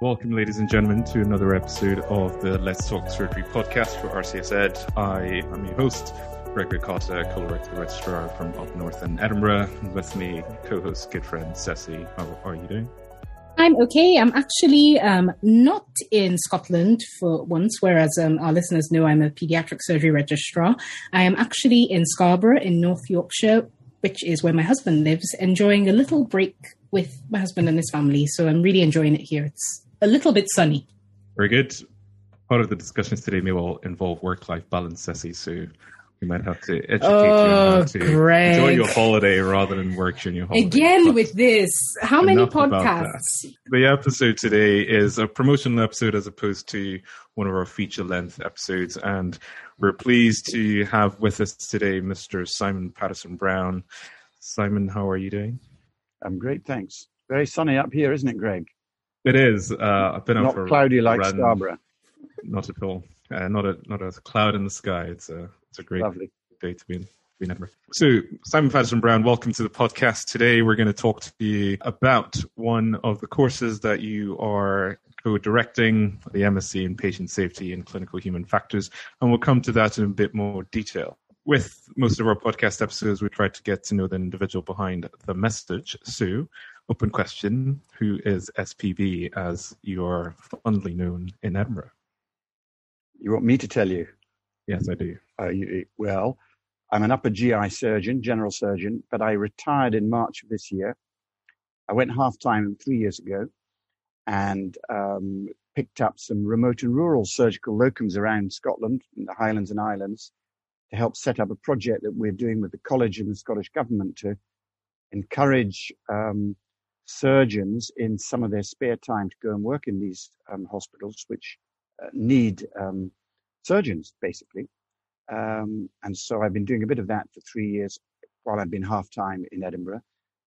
Welcome, ladies and gentlemen, to another episode of the Let's Talk Surgery podcast for RCS Ed. I am your host, Gregory Cotta, colorectal registrar from up north in Edinburgh. With me, co-host, good friend Ceci. How are you doing? I'm okay. I'm actually um, not in Scotland for once, whereas um, our listeners know I'm a pediatric surgery registrar. I am actually in Scarborough in North Yorkshire, which is where my husband lives, enjoying a little break with my husband and his family. So I'm really enjoying it here. It's a little bit sunny. Very good. Part of the discussions today may well involve work-life balance, Ceci. So we might have to educate oh, you on how oh, to Greg. enjoy your holiday rather than work during your holiday. Again But with this. How many podcasts? The episode today is a promotional episode as opposed to one of our feature-length episodes, and we're pleased to have with us today Mr. Simon Paterson-Brown. Simon, how are you doing? I'm great, thanks. Very sunny up here, isn't it, Greg? It is. Uh, I've been out Not for a cloudy like run. Scarborough. Not at all. Uh, not a not a cloud in the sky. It's a it's a great Lovely. day to be in. be in Edinburgh. So, Simon Paterson-Brown, welcome to the podcast. Today, we're going to talk to you about one of the courses that you are co-directing, the MSc in Patient Safety and Clinical Human Factors, and we'll come to that in a bit more detail. With most of our podcast episodes, we try to get to know the individual behind the message. So, open question: Who is SPB, as you are fondly known in Edinburgh? You want me to tell you? Yes, I do. Uh, you well, I'm an upper GI surgeon, general surgeon, but I retired in March of this year. I went half time three years ago and um, picked up some remote and rural surgical locums around Scotland, in the Highlands and Islands, to help set up a project that we're doing with the college and the Scottish government to encourage um, surgeons in some of their spare time to go and work in these um, hospitals, which uh, need um, surgeons basically. Um, and so I've been doing a bit of that for three years while I've been half time in Edinburgh.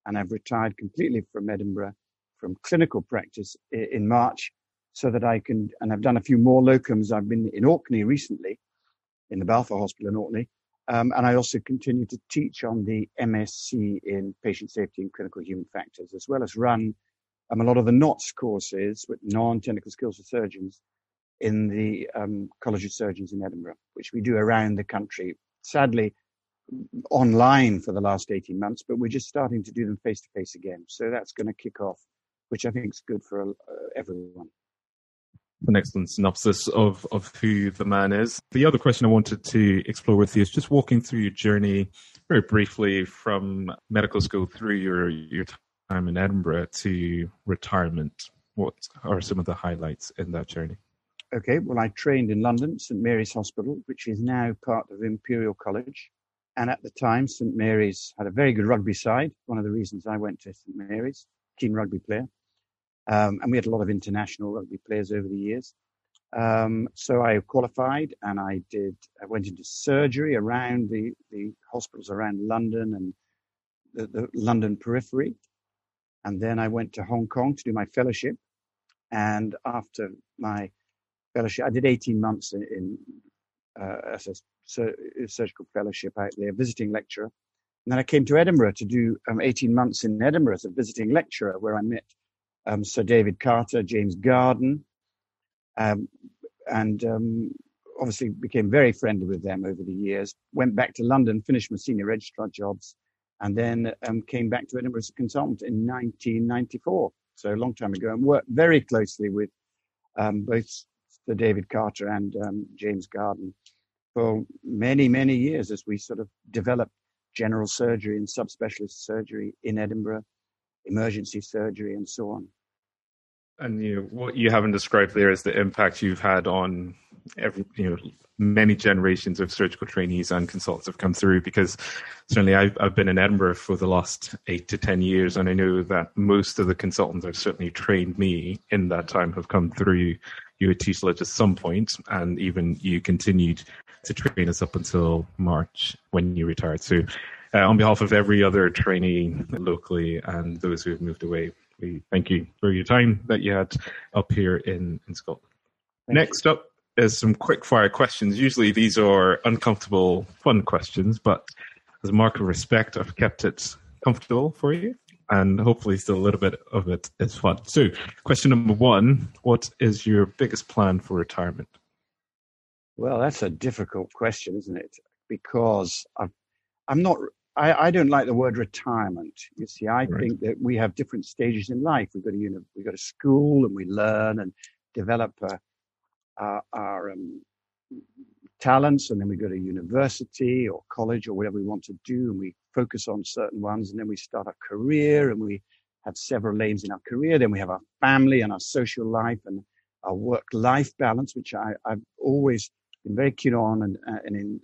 And I've retired completely from Edinburgh from clinical practice i- in March so that I can, and I've done a few more locums. I've been in Orkney recently, in the Balfour Hospital in Orkney. Um, and I also continue to teach on the MSc in patient safety and clinical human factors, as well as run um, a lot of the NOTS courses with non-technical skills for surgeons in the um, College of Surgeons in Edinburgh, which we do around the country. Sadly, online for the last 18 months, but we're just starting to do them face to face again. So that's going to kick off, which I think is good for uh, everyone. An excellent synopsis of, of who the man is. The other question I wanted to explore with you is just walking through your journey very briefly from medical school through your, your time in Edinburgh to retirement. What are some of the highlights in that journey? Okay, well, I trained in London, St Mary's Hospital, which is now part of Imperial College. And at the time, St Mary's had a very good rugby side. One of the reasons I went to St Mary's, keen rugby player. Um, and we had a lot of international rugby players over the years. Um, so I qualified and I did, I went into surgery around the, the hospitals around London and the, the London periphery. And then I went to Hong Kong to do my fellowship. And after my fellowship, I did 18 months in, in uh, as a sur- surgical fellowship out there, visiting lecturer. And then I came to Edinburgh to do um, 18 months in Edinburgh as a visiting lecturer, where I met um, Sir David Carter, James Garden, um, and um, obviously became very friendly with them over the years. Went back to London, finished my senior registrar jobs, and then um, came back to Edinburgh as a consultant in 1994. So a long time ago, and worked very closely with um, both Sir David Carter and um, James Garden for many, many years as we sort of developed general surgery and subspecialist surgery in Edinburgh, emergency surgery, and so on. And you know, what you haven't described there is the impact you've had on every, you know, many generations of surgical trainees and consultants have come through. Because certainly I've, I've been in Edinburgh for the last eight to ten years, and I know that most of the consultants have certainly trained me in that time have come through you at TSLIT at some point, and even you continued to train us up until March when you retired. So, uh, on behalf of every other trainee locally and those who have moved away, we thank you for your time that you had up here in, in Scotland. Thank Next up is some quick fire questions. Usually these are uncomfortable, fun questions, but as a mark of respect, I've kept it comfortable for you. and hopefully still a little bit of it is fun. So, question number one What is your biggest plan for retirement? Well, that's a difficult question, isn't it? Because i am not, I, I, don't like the word retirement. You see, I right. think that we have different stages in life. We go to uni, we go to school and we learn and develop uh, our, our um, talents, and then we go to university or college or whatever we want to do, and we focus on certain ones, and then we start a career, and we have several lanes in our career. Then we have our family and our social life and our work-life balance, which I, have always been very keen on, and, uh, and in,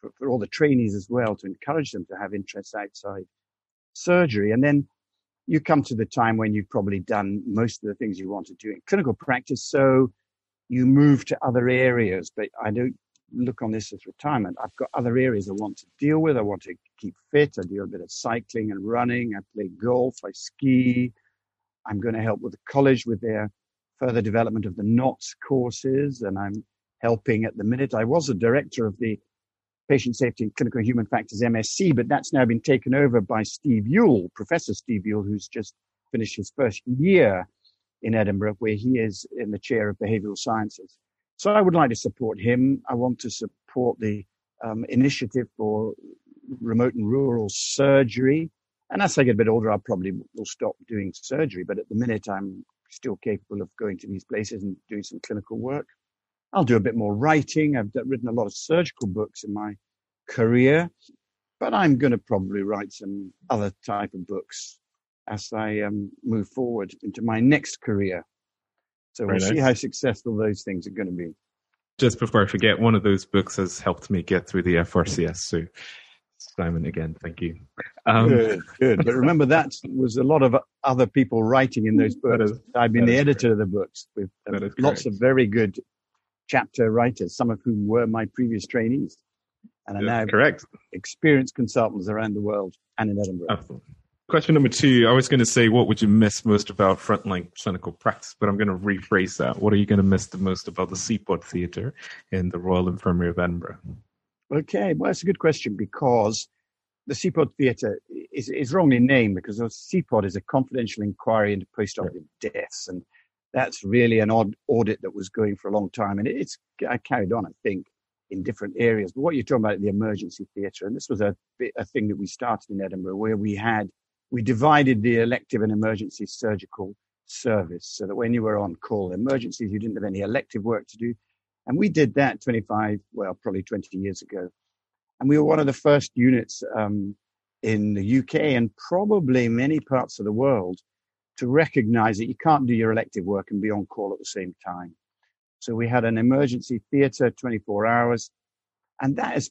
for, for all the trainees as well to encourage them to have interests outside surgery, and then you come to the time when you've probably done most of the things you want to do in clinical practice. So you move to other areas, but I don't look on this as retirement. I've got other areas I want to deal with. I want to keep fit. I do a bit of cycling and running. I play golf. I ski. I'm going to help with the college with their further development of the NOTS courses. And I'm helping at the minute. I was a director of the Patient Safety and Clinical Human Factors MSc, but that's now been taken over by Steve Yule, Professor Steve Yule, who's just finished his first year in Edinburgh, where he is in the chair of behavioral sciences. So I would like to support him. I want to support the um, initiative for remote and rural surgery. And as I get a bit older, I probably will stop doing surgery. But at the minute, I'm still capable of going to these places and doing some clinical work. I'll do a bit more writing. I've written a lot of surgical books in my career, but I'm going to probably write some other type of books as I um, move forward into my next career. So Very we'll nice. see how successful those things are going to be. Just before I forget, one of those books has helped me get through the FRCS. So, Simon, again, thank you. Um, good, good. But remember, that was a lot of other people writing in those books. Is, I've been the editor correct. of the books with uh, lots correct. of very good chapter writers, some of whom were my previous trainees and are now correct experienced consultants around the world and in Edinburgh. Absolutely. Question number two, I was going to say, what would you miss most about frontline clinical practice? But I'm going to rephrase that. What are you going to miss the most about the CEPOD Theatre in the Royal Infirmary of Edinburgh? Okay, well, that's a good question because the CEPOD Theatre is, is wrongly named because the CEPOD is a confidential inquiry into post-operative deaths. And that's really an odd audit that was going for a long time. And it's carried on, I think, in different areas. But what you're talking about, the emergency theatre, and this was a, a thing that we started in Edinburgh where we had – we divided the elective and emergency surgical service so that when you were on call emergencies, you didn't have any elective work to do. And we did that 25, well, probably 20 years ago. And we were one of the first units um, in the UK and probably many parts of the world to recognize that you can't do your elective work and be on call at the same time. So we had an emergency theatre 24 hours and that has,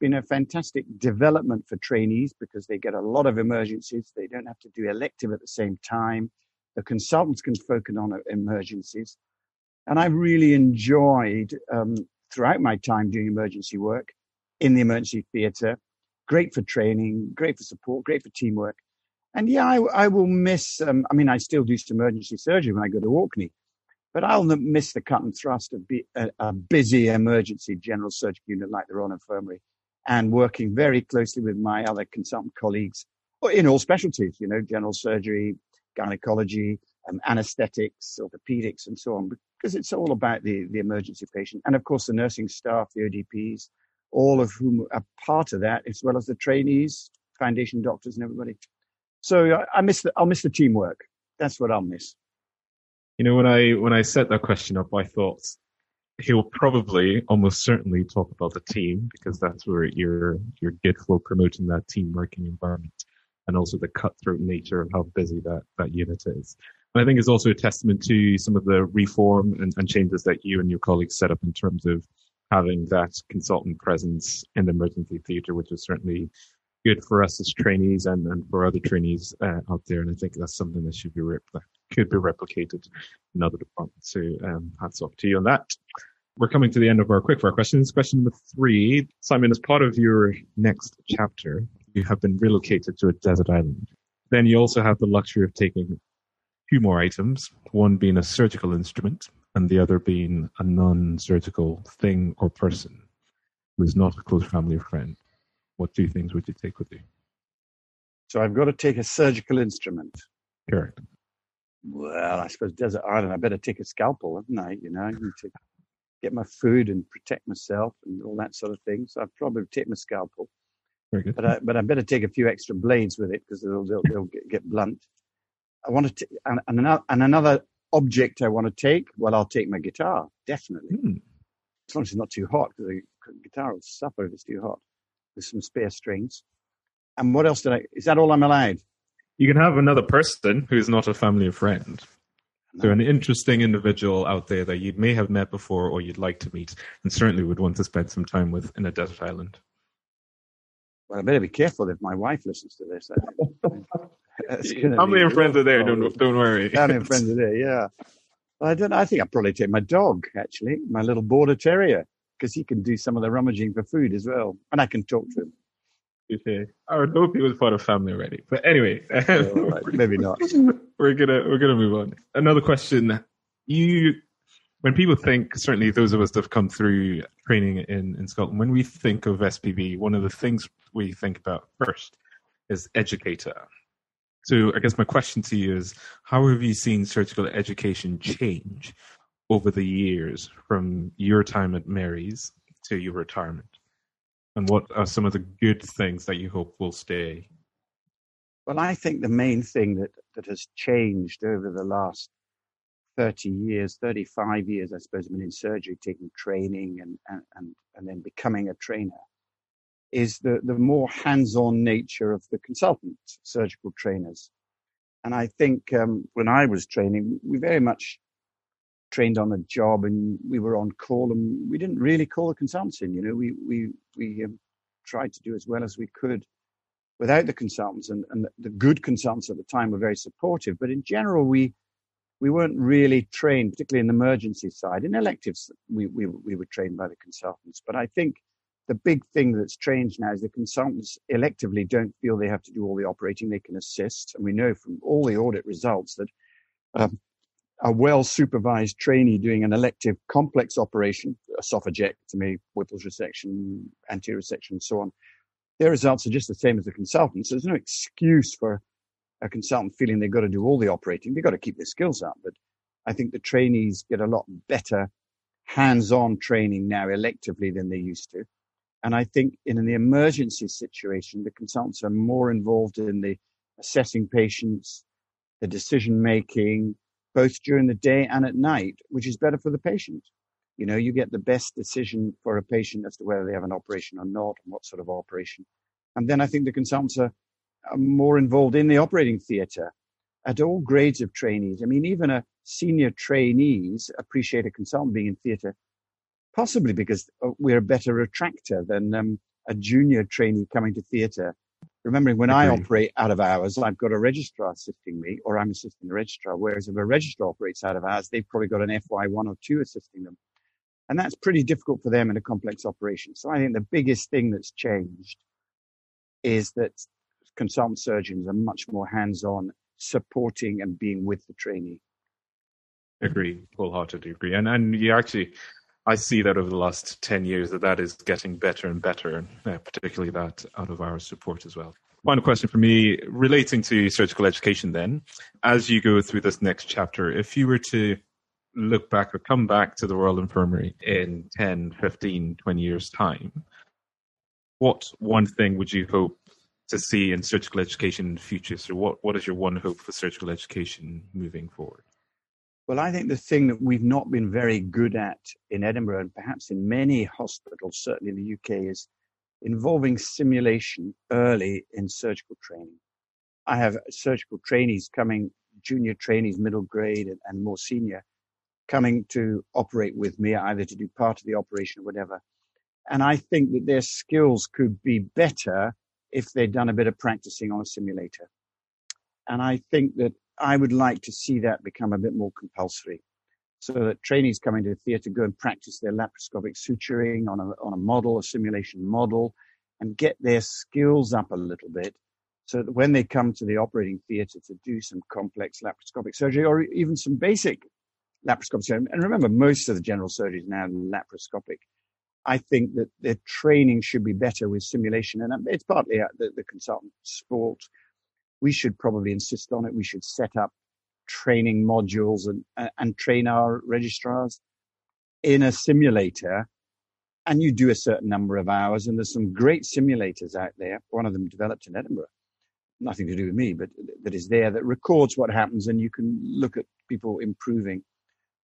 been a fantastic development for trainees because they get a lot of emergencies. They don't have to do elective at the same time. The consultants can focus on emergencies. And I really enjoyed um, throughout my time doing emergency work in the emergency theatre. Great for training, great for support, great for teamwork. And yeah, I, I will miss, um, I mean, I still do some emergency surgery when I go to Orkney, but I'll miss the cut and thrust of a, a busy emergency general surgical unit like the Royal Infirmary and working very closely with my other consultant colleagues in all specialties, you know, general surgery, gynecology, um, anesthetics, orthopedics, and so on, because it's all about the, the emergency patient. And of course, the nursing staff, the ODPs, all of whom are part of that, as well as the trainees, foundation doctors, and everybody. So I, miss the, I'll miss the teamwork. That's what I'll miss. You know, when I when I set that question up, I thought he'll probably almost certainly talk about the team because that's where you're you're good for promoting that team working environment and also the cutthroat nature of how busy that, that unit is. And I think it's also a testament to some of the reform and, and changes that you and your colleagues set up in terms of having that consultant presence in the emergency theatre, which is certainly good for us as trainees and, and for other trainees uh, out there. And I think that's something that should be that could be replicated in other departments. So um, hats off to you on that. We're coming to the end of our quick quickfire questions. Question number three, Simon, as part of your next chapter, you have been relocated to a desert island. Then you also have the luxury of taking two more items, one being a surgical instrument and the other being a non-surgical thing or person who is not a close family or friend what two things would you take with you? So I've got to take a surgical instrument. Correct. Well, I suppose desert island. I better take a scalpel, haven't I? You know, I need to get my food and protect myself and all that sort of thing. So I'd probably take my scalpel. Very good. But I, but I better take a few extra blades with it because they'll, they'll, they'll get, get blunt. I want to, t- and, and, another, and another object I want to take. Well, I'll take my guitar, definitely. Hmm. As long as it's not too hot, because the guitar will suffer if it's too hot. With some spare strings. And what else did I? Is that all I'm allowed? You can have another person who's not a family or friend. So an interesting individual out there that you may have met before or you'd like to meet and certainly would want to spend some time with in a desert island. Well, I better be careful if my wife listens to this. Family and friends are there, don't, don't worry. Family and friends are there, yeah. Well, I don't. I think I'd probably take my dog, actually, my little border terrier, because he can do some of the rummaging for food as well, and I can talk to him. Okay. I would hope he was part of family already. But anyway, Yeah, right, maybe not. we're gonna we're gonna move on. Another question. You when people think, certainly those of us that have come through training in, in Scotland, when we think of SPB, one of the things we think about first is educator. So I guess my question to you is how have you seen surgical education change over the years from your time at Mary's to your retirement? And what are some of the good things that you hope will stay? Well, I think the main thing that, that has changed over the last 30 years, 35 years, I suppose, I've been in surgery, taking training and, and, and, and then becoming a trainer, is the, the more hands-on nature of the consultant surgical trainers. And I think um, when I was training, we very much trained on the job and we were on call and we didn't really call the consultants in, you know, we, we, we um, tried to do as well as we could without the consultants and, and the good consultants at the time were very supportive. But in general, we, we weren't really trained, particularly in the emergency side. In electives, we, we, we were trained by the consultants. But I think the big thing that's changed now is the consultants electively don't feel they have to do all the operating. They can assist. And we know from all the audit results that um, a well supervised trainee doing an elective complex operation, esophagectomy, Whipple's resection, anterior resection, and so on, their results are just the same as the consultants. So there's no excuse for a consultant feeling they've got to do all the operating. They've got to keep their skills up. But I think the trainees get a lot better hands-on training now electively than they used to. And I think in an emergency situation, the consultants are more involved in the assessing patients, the decision making, both during the day and at night, which is better for the patient. You know, you get the best decision for a patient as to whether they have an operation or not and what sort of operation. And then I think the consultants are, more involved in the operating theatre at all grades of trainees. I mean, even a senior trainees appreciate a consultant being in theatre, possibly because uh, we're a better attractor than um, a junior trainee coming to theatre. Remembering when I operate out of hours, I've got a registrar assisting me, or I'm assisting the registrar. Whereas if a registrar operates out of hours, they've probably got an FY1 or two assisting them. And that's pretty difficult for them in a complex operation. So I think the biggest thing that's changed is that consultant surgeons are much more hands-on supporting and being with the trainee. Agree, wholeheartedly agree. And and you actually, I see that over the last ten years that that is getting better and better, particularly that out of our support as well. Final question for me relating to surgical education. Then, as you go through this next chapter, if you were to look back or come back to the Royal Infirmary in 10, 15, 20 years' time, what one thing would you hope to see in surgical education in the future? So, what, what is your one hope for surgical education moving forward? Well, I think the thing that we've not been very good at in Edinburgh and perhaps in many hospitals, certainly in the UK, is involving simulation early in surgical training. I have surgical trainees coming, junior trainees, middle grade, and, and more senior, coming to operate with me, either to do part of the operation or whatever. And I think that their skills could be better if they'd done a bit of practicing on a simulator. And I think that I would like to see that become a bit more compulsory so that trainees coming to the theatre go and practice their laparoscopic suturing on a, on a model, a simulation model, and get their skills up a little bit so that when they come to the operating theatre to do some complex laparoscopic surgery or even some basic laparoscopic surgery, and remember, most of the general surgery is now laparoscopic. I think that their training should be better with simulation, and it's partly the, the consultant's fault we should probably insist on it. We should set up training modules and, uh, and train our registrars in a simulator. And you do a certain number of hours, and there's some great simulators out there. One of them developed in Edinburgh, nothing to do with me, but that is there that records what happens, and you can look at people improving.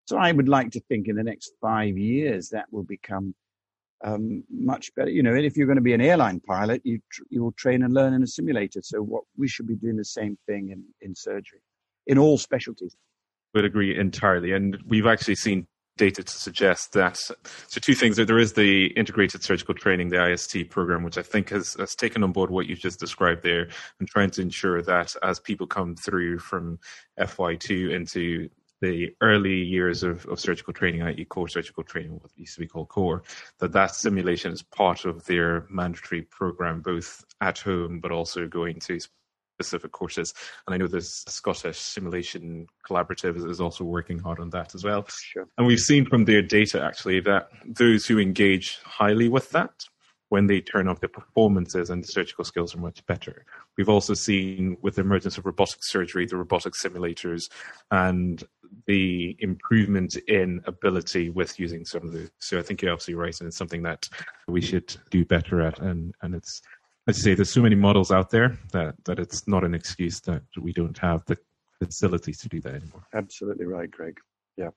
So I would like to think in the next five years that will become um, much better. You know, if you're going to be an airline pilot, you tr- you will train and learn in a simulator. So what we should be doing the same thing in in surgery, in all specialties. Would agree entirely, and we've actually seen data to suggest that. So two things: there is the integrated surgical training, the IST program, which I think has, has taken on board what you've just described there, and trying to ensure that as people come through from FY2 into the early years of, of surgical training, i.e., core surgical training, what used to be called core, that that simulation is part of their mandatory program, both at home but also going to specific courses. And I know the Scottish Simulation Collaborative is also working hard on that as well. Sure. And we've seen from their data actually that those who engage highly with that when they turn up, their performances and the surgical skills are much better. We've also seen with the emergence of robotic surgery, the robotic simulators, and the improvement in ability with using some of the. So I think you're absolutely right, and it's something that we should do better at. And and it's as you say, there's so many models out there that that it's not an excuse that we don't have the facilities to do that anymore. Absolutely right, Greg. Yeah.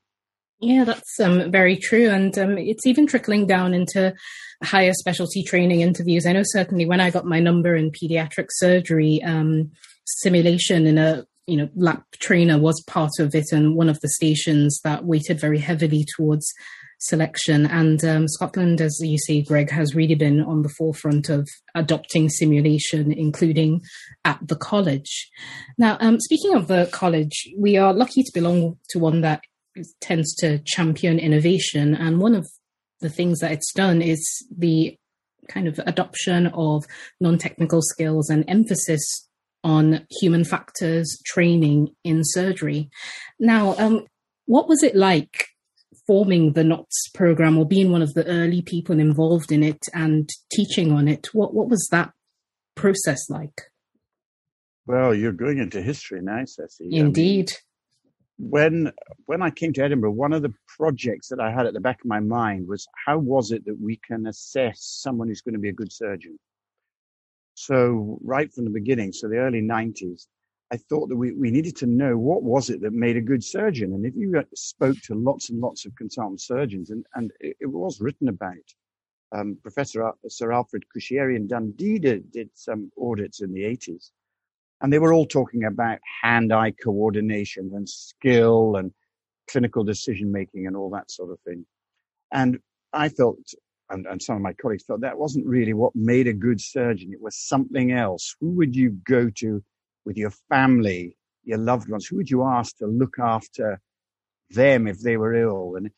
Yeah, that's um, very true. And um, it's even trickling down into higher specialty training interviews. I know certainly when I got my number in pediatric surgery, um, simulation in a you know lap trainer was part of it and one of the stations that weighted very heavily towards selection. And um, Scotland, as you see, Greg, has really been on the forefront of adopting simulation, including at the college. Now, um, speaking of the college, we are lucky to belong to one that tends to champion innovation. And one of the things that it's done is the kind of adoption of non technical skills and emphasis on human factors training in surgery. Now, um, what was it like forming the NOTS program or being one of the early people involved in it and teaching on it? What, what was that process like? Well, you're going into history now, Ceci. Indeed. When when I came to Edinburgh, one of the projects that I had at the back of my mind was how was it that we can assess someone who's going to be a good surgeon? So right from the beginning, so the early 90s, I thought that we, we needed to know what was it that made a good surgeon. And if you spoke to lots and lots of consultant surgeons, and, and it, it was written about, um, Professor Sir Alfred Cuschieri and Dundee did, did some audits in the 80s and they were all talking about hand-eye coordination and skill and clinical decision making and all that sort of thing. And I felt, and, and some of my colleagues felt that wasn't really what made a good surgeon. It was something else. Who would you go to with your family, your loved ones? Who would you ask to look after them if they were ill? And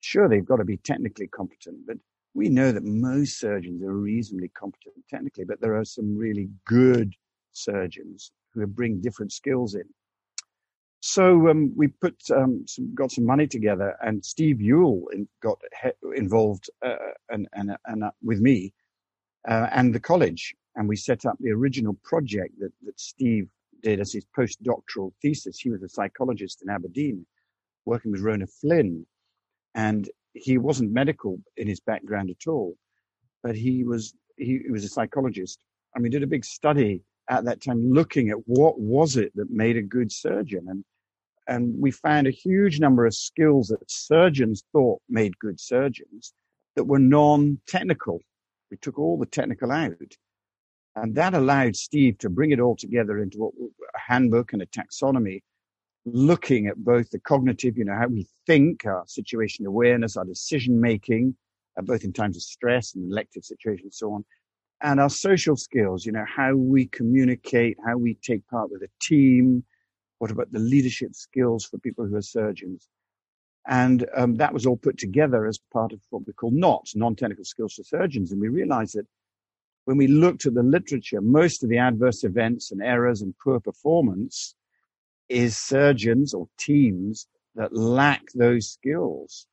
sure, they've got to be technically competent, but we know that most surgeons are reasonably competent technically, but there are some really good surgeons who bring different skills in. So um, we put um, some, got some money together, and Steve Yule in, got he- involved uh, and, and, and uh, with me uh, and the college, and we set up the original project that, that Steve did as his postdoctoral thesis. He was a psychologist in Aberdeen, working with Rhona Flin, and he wasn't medical in his background at all, but he was he, he was a psychologist, and we did a big study at that time looking at what was it that made a good surgeon. And and we found a huge number of skills that surgeons thought made good surgeons that were non-technical we took all the technical out and that allowed steve to bring it all together into what, a handbook and a taxonomy looking at both the cognitive you know how we think our situation awareness our decision making uh, both in times of stress and elective situations and so on and our social skills, you know, how we communicate, how we take part with a team. What about the leadership skills for people who are surgeons? And um, that was all put together as part of what we call NOTS, non-technical skills for surgeons. And we realized that when we looked at the literature, most of the adverse events and errors and poor performance is surgeons or teams that lack those skills.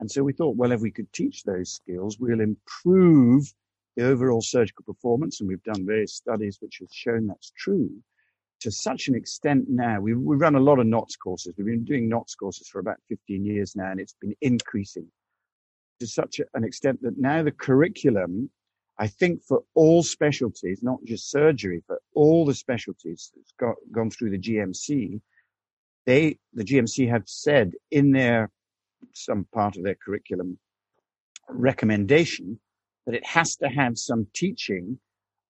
And so we thought, well, if we could teach those skills, we'll improve the overall surgical performance, and we've done various studies which have shown that's true. To such an extent now. We, we run a lot of NOTS courses. We've been doing NOTS courses for about 15 years now, and it's been increasing to such an extent that now the curriculum, I think for all specialties, not just surgery, but all the specialties that's got, gone through the GMC, they, the GMC have said in their, some part of their curriculum recommendation that it has to have some teaching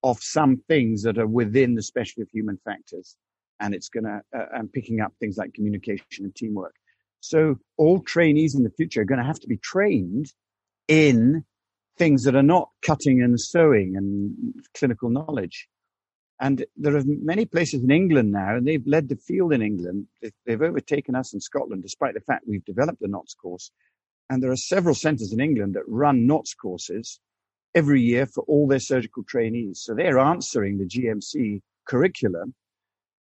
of some things that are within the specialty of human factors. And it's going to, uh, and picking up things like communication and teamwork. So all trainees in the future are going to have to be trained in things that are not cutting and sewing and clinical knowledge. And there are many places in England now, and they've led the field in England. They've overtaken us in Scotland, despite the fact we've developed the NOTS course. And there are several centres in England that run NOTS courses every year for all their surgical trainees. So they're answering the GMC curriculum,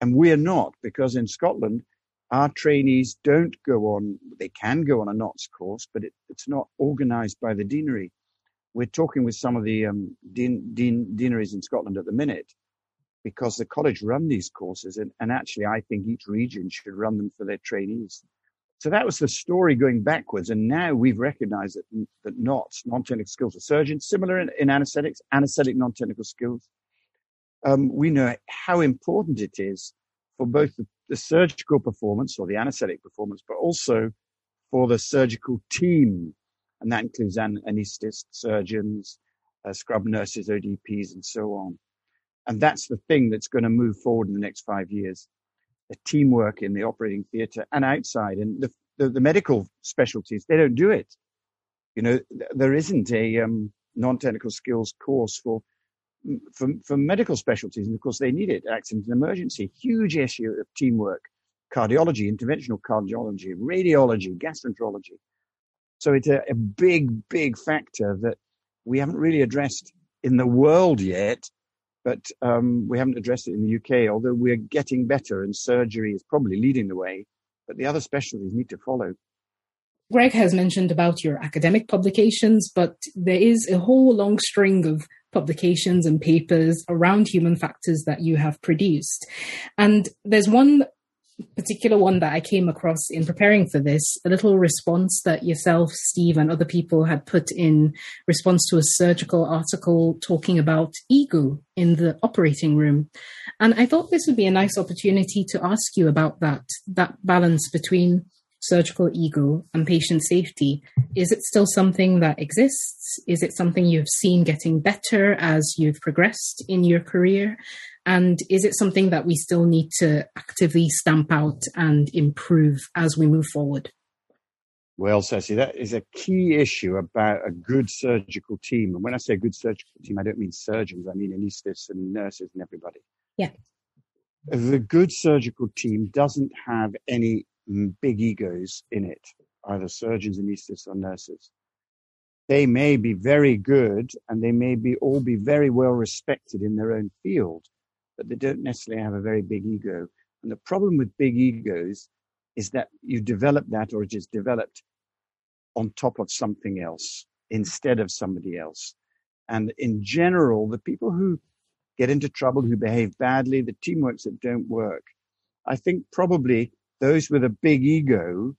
and we're not, because in Scotland, our trainees don't go on, they can go on a NOTS course, but it, it's not organized by the deanery. We're talking with some of the um, dean, dean, deaneries in Scotland at the minute because the college run these courses, and, and actually, I think each region should run them for their trainees. So that was the story going backwards. And now we've recognized that, that NOTS, non-technical skills of surgeons, similar in, in anesthetics, anesthetic non-technical skills. Um, we know how important it is for both the, the, surgical performance or the anesthetic performance, but also for the surgical team. And that includes an, anesthetists, surgeons, uh, scrub nurses, ODPs, and so on. And that's the thing that's going to move forward in the next five years teamwork in the operating theatre and outside. And the, the, the, medical specialties, they don't do it. You know, there isn't a um, non-technical skills course for, for, for medical specialties. And of course, they need it. Accident and emergency, huge issue of teamwork, cardiology, interventional cardiology, radiology, gastroenterology. So it's a, a big, big factor that we haven't really addressed in the world yet but um, we haven't addressed it in the UK, although we're getting better and surgery is probably leading the way, but the other specialties need to follow. Greg has mentioned about your academic publications, but there is a whole long string of publications and papers around human factors that you have produced. And there's one particular one that I came across in preparing for this, a little response that yourself, Steve, and other people had put in response to a surgical article talking about ego in the operating room. And I thought this would be a nice opportunity to ask you about that, that balance between surgical ego and patient safety. Is it still something that exists? Is it something you've seen getting better as you've progressed in your career? And is it something that we still need to actively stamp out and improve as we move forward? Well, Ceci, that is a key issue about a good surgical team. And when I say a good surgical team, I don't mean surgeons, I mean anesthetists and nurses and everybody. Yeah. The good surgical team doesn't have any big egos in it, either surgeons, anesthetists, or nurses. They may be very good and they may be all be very well respected in their own field, but they don't necessarily have a very big ego. And the problem with big egos is that you develop that or it is developed on top of something else instead of somebody else. And in general, the people who get into trouble, who behave badly, the teamworks that don't work, I think probably those with a big ego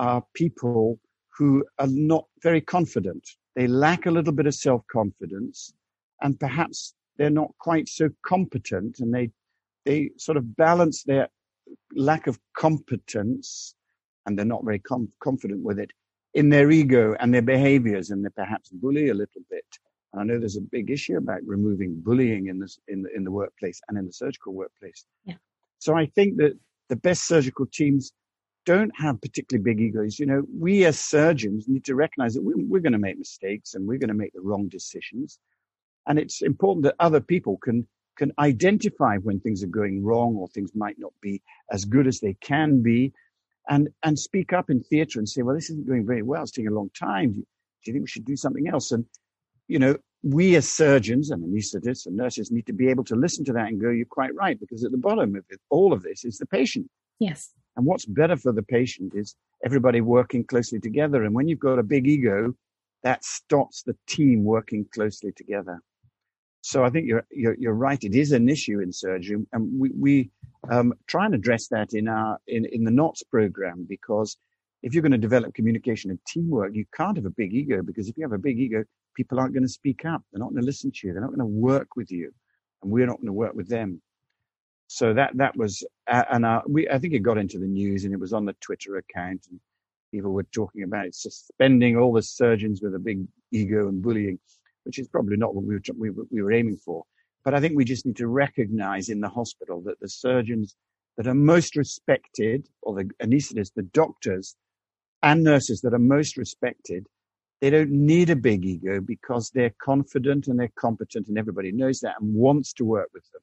are people who are not very confident. They lack a little bit of self confidence and perhaps they're not quite so competent and they they sort of balance their lack of competence and they're not very com- confident with it in their ego and their behaviors and they perhaps bully a little bit and i know there's a big issue about removing bullying in this in the, in the workplace and in the surgical workplace yeah. so i think that the best surgical teams don't have particularly big egos. You know we as surgeons need to recognize that we, we're going to make mistakes and we're going to make the wrong decisions. And it's important that other people can can identify when things are going wrong or things might not be as good as they can be and and speak up in theatre and say well this isn't going very well. It's taking a long time. Do you, do you think we should do something else? And you know we as surgeons and anesthetists and nurses need to be able to listen to that and go you're quite right because at the bottom of it, all of this is the patient. Yes. And what's better for the patient is everybody working closely together. And when you've got a big ego that stops the team working closely together. So I think you're, you're, you're right. It is an issue in surgery, and we, we um, try and address that in our in, in the NOTS program because if you're going to develop communication and teamwork, you can't have a big ego because if you have a big ego, people aren't going to speak up. They're not going to listen to you. They're not going to work with you, and we're not going to work with them. So that that was, uh, and uh, we I think it got into the news and it was on the Twitter account, and people were talking about suspending all the surgeons with a big ego and bullying which is probably not what we were, we, we were aiming for. But I think we just need to recognize in the hospital that the surgeons that are most respected, or the anesthetists, the doctors and nurses that are most respected, they don't need a big ego because they're confident and they're competent and everybody knows that and wants to work with them.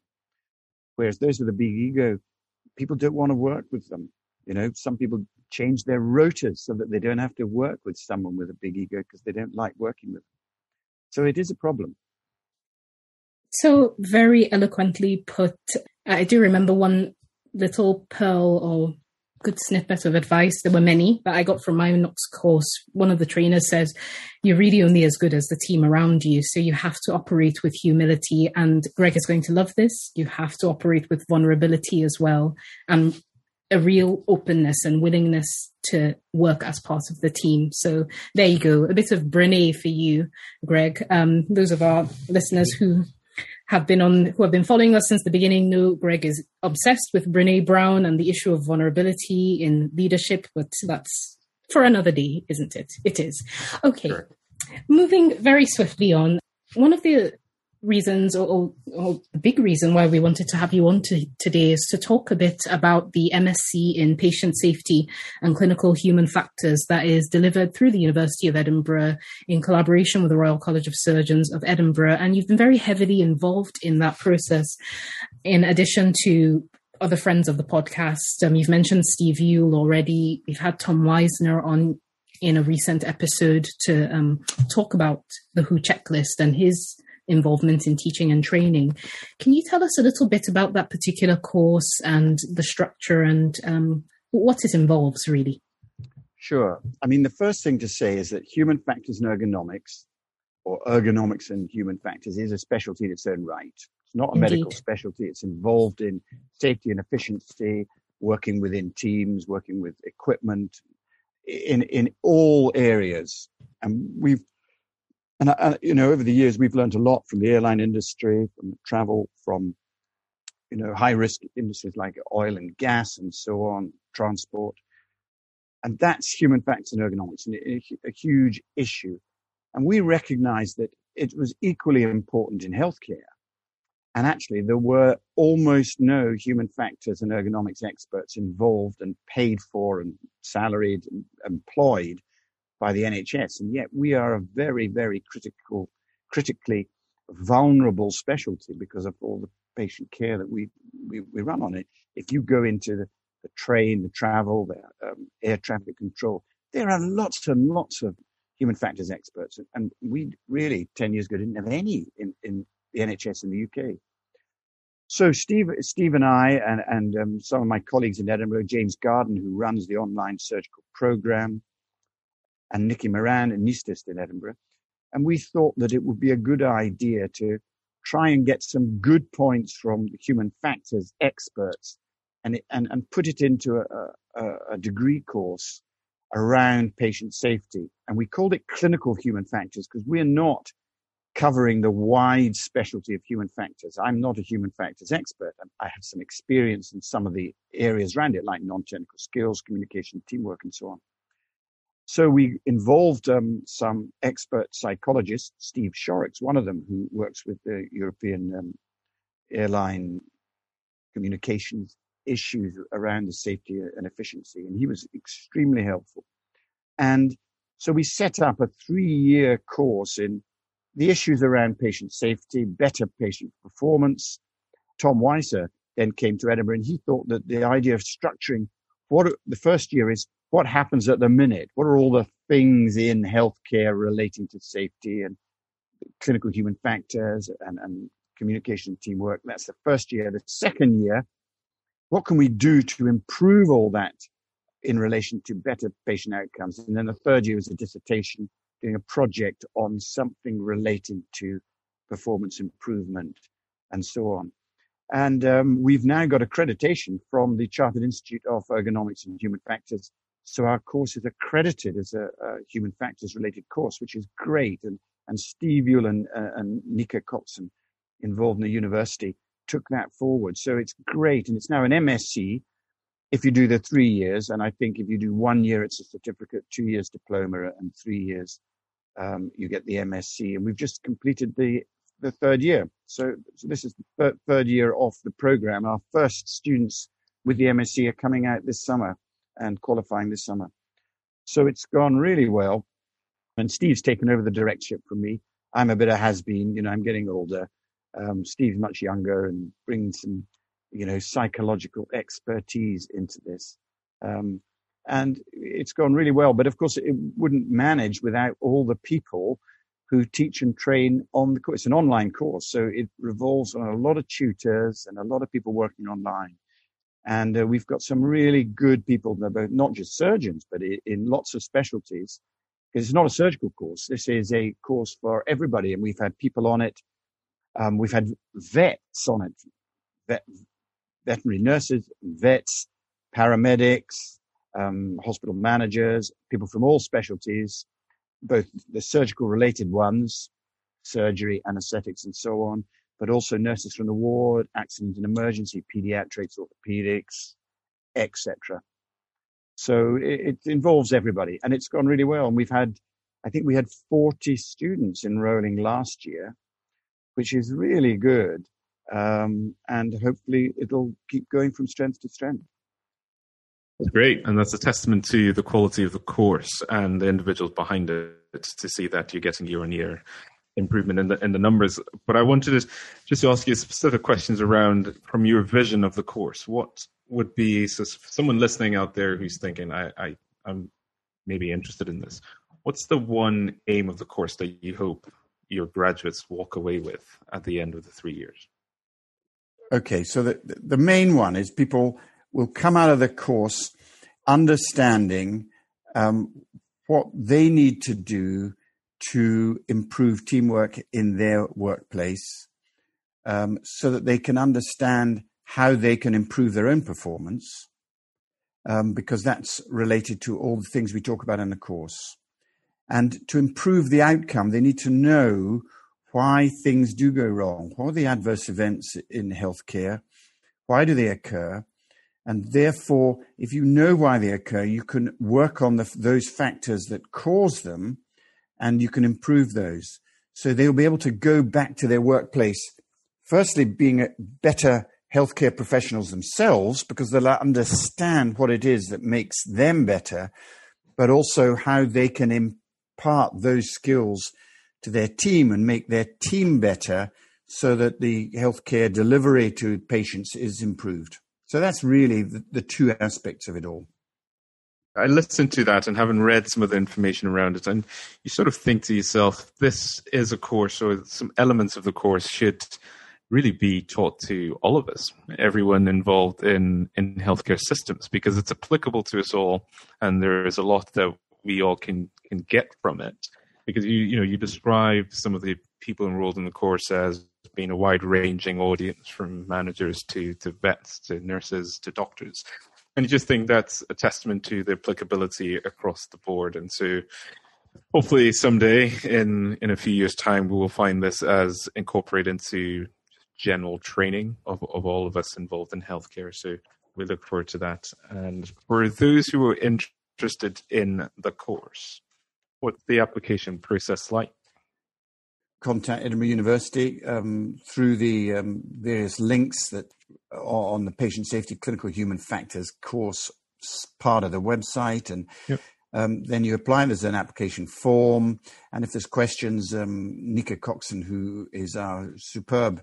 Whereas those with a big ego, people don't want to work with them. You know, some people change their rotas so that they don't have to work with someone with a big ego because they don't like working with them. So it is a problem. So very eloquently put. I do remember one little pearl or good snippet of advice. There were many, that I got from my NOTS course. One of the trainers says, You're really only as good as the team around you. So you have to operate with humility. And Greg is going to love this. You have to operate with vulnerability as well. And a real openness and willingness to work as part of the team. So there you go, a bit of Brene for you, Greg. Um, those of our listeners who have been on, who have been following us since the beginning know Greg is obsessed with Brene Brown and the issue of vulnerability in leadership, but that's for another day, isn't it? It is. Okay. Sure. Moving very swiftly on, one of the reasons or, or, the big reason why we wanted to have you on to, today is to talk a bit about the MSc in patient safety and clinical human factors that is delivered through the University of Edinburgh in collaboration with the Royal College of Surgeons of Edinburgh. And you've been very heavily involved in that process in addition to other friends of the podcast. Um, you've mentioned Steve Yule already. We've had Tom Weiser on in a recent episode to um, talk about the WHO checklist and his involvement in teaching and training. Can you tell us a little bit about that particular course and the structure and um, what it involves, really? Sure. I mean, the first thing to say is that human factors and ergonomics, or ergonomics and human factors, is a specialty in its own right. It's not a Indeed. medical specialty. It's involved in safety and efficiency, working within teams, working with equipment, in in all areas. And we've and, uh, you know, over the years, we've learned a lot from the airline industry, from travel, from, you know, high risk industries like oil and gas and so on, transport. And that's human factors and ergonomics, and a, a huge issue. And we recognize that it was equally important in healthcare. And actually, there were almost no human factors and ergonomics experts involved and paid for and salaried and employed by the NHS. And yet we are a very, very critical, critically vulnerable specialty because of all the patient care that we, we, we run on it. If you go into the, the train, the travel, the um, air traffic control, there are lots and lots of human factors experts. And we really, 10 years ago, didn't have any in, in the NHS in the UK. So Steve, Steve and I, and, and um, some of my colleagues in Edinburgh, James Garden, who runs the online surgical program, and Nikki Maran and anaesthetist in Edinburgh. And we thought that it would be a good idea to try and get some good points from the human factors experts and, it, and, and put it into a, a, a degree course around patient safety. And we called it clinical human factors because we're not covering the wide specialty of human factors. I'm not a human factors expert. I have some experience in some of the areas around it, like non-technical skills, communication, teamwork, and so on. So we involved um, some expert psychologists, Steve Shorrocks, one of them, who works with the European um, airline communications issues around the safety and efficiency, and he was extremely helpful. And so we set up a three-year course in the issues around patient safety, better patient performance. Tom Weiser then came to Edinburgh, and he thought that the idea of structuring what the first year is what happens at the minute? What are all the things in healthcare relating to safety and clinical human factors and, and communication teamwork? That's the first year. The second year, what can we do to improve all that in relation to better patient outcomes? And then the third year is a dissertation, doing a project on something related to performance improvement, and so on. And um, we've now got accreditation from the Chartered Institute of Ergonomics and Human Factors. So our course is accredited as a, a human factors related course, which is great. And, and Steve Yule and, uh, and Nika Coxon involved in the university took that forward. So it's great. And it's now an MSc if you do the three years. And I think if you do one year, it's a certificate, two years diploma, and three years, um, you get the MSc. And we've just completed the the third year. So, so this is the third, year of the program. Our first students with the MSc are coming out this summer and qualifying this summer. So it's gone really well. And Steve's taken over the directorship from me. I'm a bit of has been, you know, I'm getting older. Um, Steve's much younger and brings some, you know, psychological expertise into this. Um, and it's gone really well. But of course, it wouldn't manage without all the people who teach and train on the course. It's an online course, so it revolves on a lot of tutors and a lot of people working online. And uh, we've got some really good people, not just surgeons, but in lots of specialties. Because it's not a surgical course. This is a course for everybody. And we've had people on it. Um, we've had vets on it, vet, veterinary nurses, vets, paramedics, um, hospital managers, people from all specialties, both the surgical related ones, surgery, anesthetics, and so on, but also nurses from the ward, accident and emergency, pediatrics, orthopedics, etc. So it, it, involves everybody, and it's gone really well. And we've had, I think we had 40 students enrolling last year, which is really good. Um, and hopefully it'll keep going from strength to strength. Great, and that's a testament to the quality of the course and the individuals behind it to see that you're getting year on year improvement in the in the numbers. But I wanted to just to ask you specific questions around from your vision of the course. What would be so someone listening out there who's thinking, I, I I'm maybe interested in this. What's the one aim of the course that you hope your graduates walk away with at the end of the three years? Okay, so the the main one is people will come out of the course understanding um, what they need to do to improve teamwork in their workplace um, so that they can understand how they can improve their own performance um, because that's related to all the things we talk about in the course. And to improve the outcome, they need to know why things do go wrong. What are the adverse events in healthcare? Why do they occur? And therefore, if you know why they occur, you can work on the, those factors that cause them and you can improve those. So they'll be able to go back to their workplace, firstly, being better healthcare professionals themselves, because they'll understand what it is that makes them better, but also how they can impart those skills to their team and make their team better so that the healthcare delivery to patients is improved. So that's really the, the two aspects of it all. I listened to that and having read some of the information around it, and you sort of think to yourself, this is a course, or some elements of the course should really be taught to all of us, everyone involved in, in healthcare systems, because it's applicable to us all, and there is a lot that we all can can get from it. Because you you know you describe some of the people enrolled in the course as being a wide ranging audience from managers to, to vets to nurses to doctors. And you just think that's a testament to the applicability across the board. And so hopefully someday in, in a few years' time, we will find this as incorporated into general training of, of all of us involved in healthcare. So we look forward to that. And for those who are interested in the course, what's the application process like? Contact Edinburgh University um, through the um, various links that are on the patient safety clinical human factors course part of the website. And yep. um, then you apply there's an application form. And if there's questions um, nika coxon who is our superb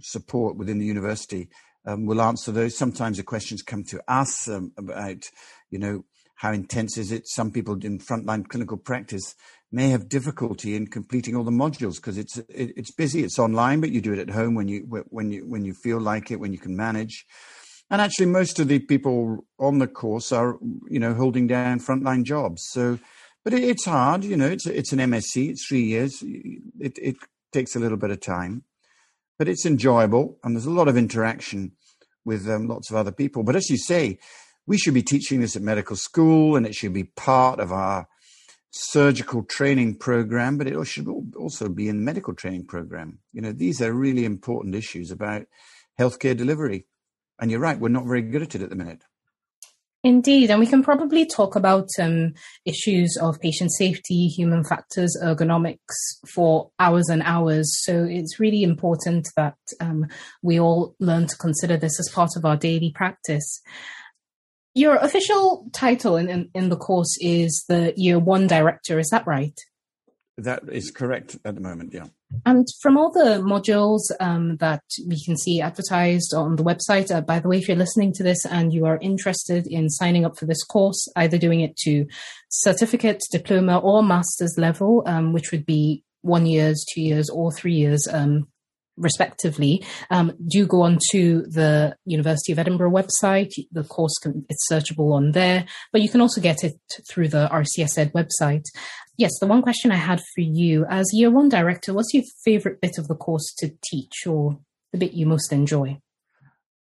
support within the university um, will answer those. Sometimes the questions come to us um, about you know how intense is it some people in frontline clinical practice may have difficulty in completing all the modules because it's it, it's busy. It's online, but you do it at home when you when you when you feel like it, when you can manage. And actually, most of the people on the course are you know holding down frontline jobs. So, but it, it's hard. You know, it's it's an MSc. It's three years. It it takes a little bit of time, but it's enjoyable and there's a lot of interaction with um, lots of other people. But as you say, we should be teaching this at medical school and it should be part of our surgical training program, but it should also be in the medical training program. You know, these are really important issues about healthcare delivery. And you're right, we're not very good at it at the minute. Indeed, and we can probably talk about um, issues of patient safety, human factors, ergonomics for hours and hours. So it's really important that um, we all learn to consider this as part of our daily practice. Your official title in, in, in the course is the Year One Director. Is that right? That is correct at the moment, yeah. And from all the modules um, that we can see advertised on the website, uh, by the way, if you're listening to this and you are interested in signing up for this course, either doing it to certificate, diploma, or master's level, um, which would be one years, two years, or three years um, respectively, um, do go on to the University of Edinburgh website. The course can, it's searchable on there, but you can also get it through the RCS Ed website. Yes, the one question I had for you as year one director, what's your favorite bit of the course to teach or the bit you most enjoy?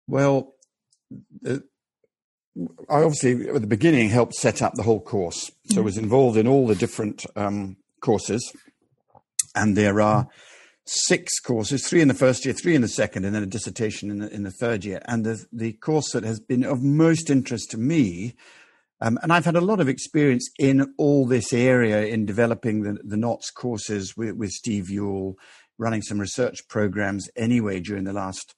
Well, uh, I obviously at the beginning helped set up the whole course. So mm-hmm. I was involved in all the different um, courses and there are six courses, three in the first year, three in the second, and then a dissertation in the, in the third year. And the, the course that has been of most interest to me, um, and I've had a lot of experience in all this area in developing the, the NOTS courses with, with Steve Yule, running some research programs anyway during the last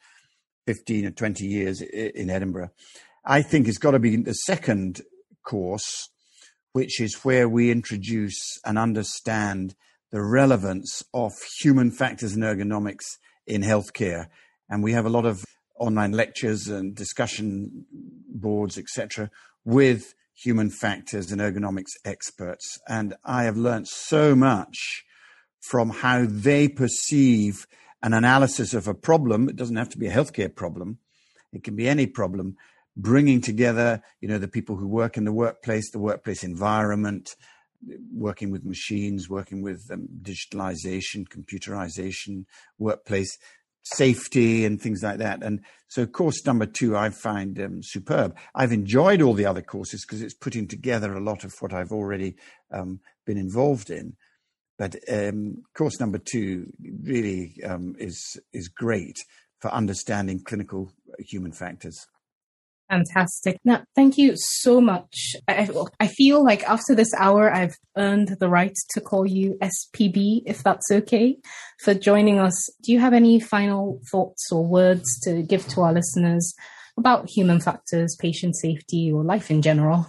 15 or 20 years in Edinburgh. I think it's got to be the second course, which is where we introduce and understand – the relevance of human factors and ergonomics in healthcare. And we have a lot of online lectures and discussion boards, etc., with human factors and ergonomics experts. And I have learned so much from how they perceive an analysis of a problem. It doesn't have to be a healthcare problem. It can be any problem, bringing together, you know, the people who work in the workplace, the workplace environment, working with machines, working with um, digitalization, computerization, workplace safety, and things like that. And so, course number two, I find um, superb. I've enjoyed all the other courses because it's putting together a lot of what I've already um, been involved in. But um, course number two really um, is is great for understanding clinical human factors. Fantastic. Now, thank you so much. I, I feel like after this hour, I've earned the right to call you SPB, if that's okay, for joining us. Do you have any final thoughts or words to give to our listeners about human factors, patient safety, or life in general?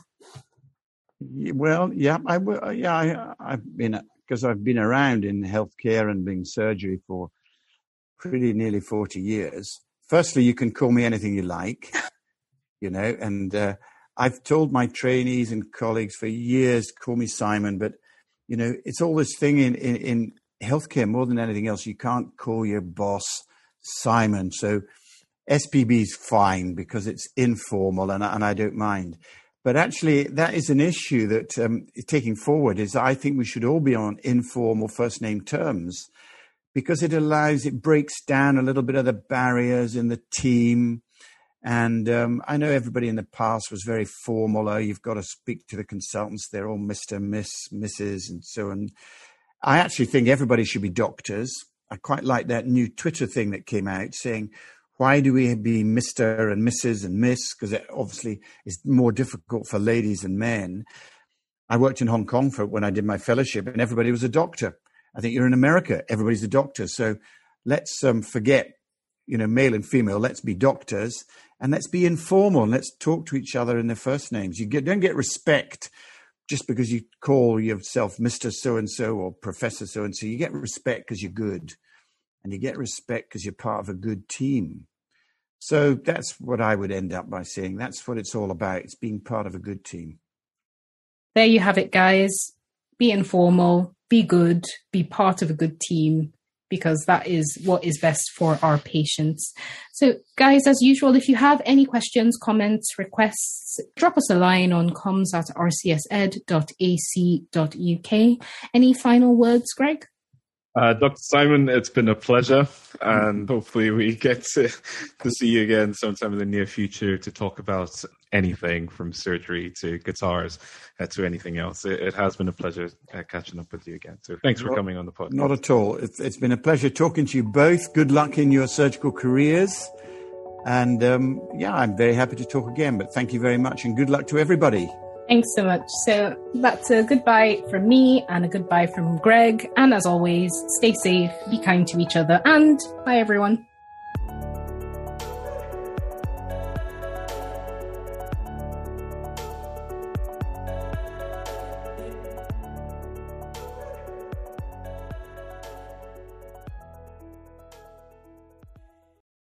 Well, yeah, I uh, yeah, I, I've been uh, because I've been around in healthcare and being surgery for pretty nearly forty years. Firstly, you can call me anything you like you know. And uh, I've told my trainees and colleagues for years, call me Simon, but you know, it's all this thing in, in, in healthcare more than anything else. You can't call your boss Simon. So SPB is fine because it's informal and, and I don't mind. But actually, that is an issue that um, taking forward is I think we should all be on informal first name terms because it allows, it breaks down a little bit of the barriers in the team. And um, I know everybody in the past was very formal. Oh, you've got to speak to the consultants. They're all Mr., Miss, Mrs., and so on. I actually think everybody should be doctors. I quite like that new Twitter thing that came out saying, why do we be Mr. and Mrs. and Miss? Because it obviously is more difficult for ladies and men. I worked in Hong Kong for when I did my fellowship, and everybody was a doctor. I think you're in America, everybody's a doctor. So let's um, forget, you know, male and female. Let's be doctors and let's be informal and let's talk to each other in their first names. You get, don't get respect just because you call yourself Mr. So and so or Professor so and so. You get respect because you're good, and you get respect because you're part of a good team. So that's what I would end up by saying. That's what it's all about. It's being part of a good team. There you have it, guys. Be informal, be good, be part of a good team, because that is what is best for our patients. So, guys, as usual, if you have any questions, comments, requests, drop us a line on comms at rcsed.ac.uk. Any final words, Greg? Uh, Dr. Simon, it's been a pleasure, and hopefully we get to, to see you again sometime in the near future to talk about anything from surgery to guitars uh, to anything else. It, it, has been a pleasure uh, catching up with you again. So thanks for coming on the podcast. Not at all. It's, it's been a pleasure talking to you both. Good luck in your surgical careers. And um, yeah, I'm very happy to talk again, but thank you very much and good luck to everybody. Thanks so much. So that's a goodbye from me and a goodbye from Greg. And as always, stay safe, be kind to each other, and bye everyone.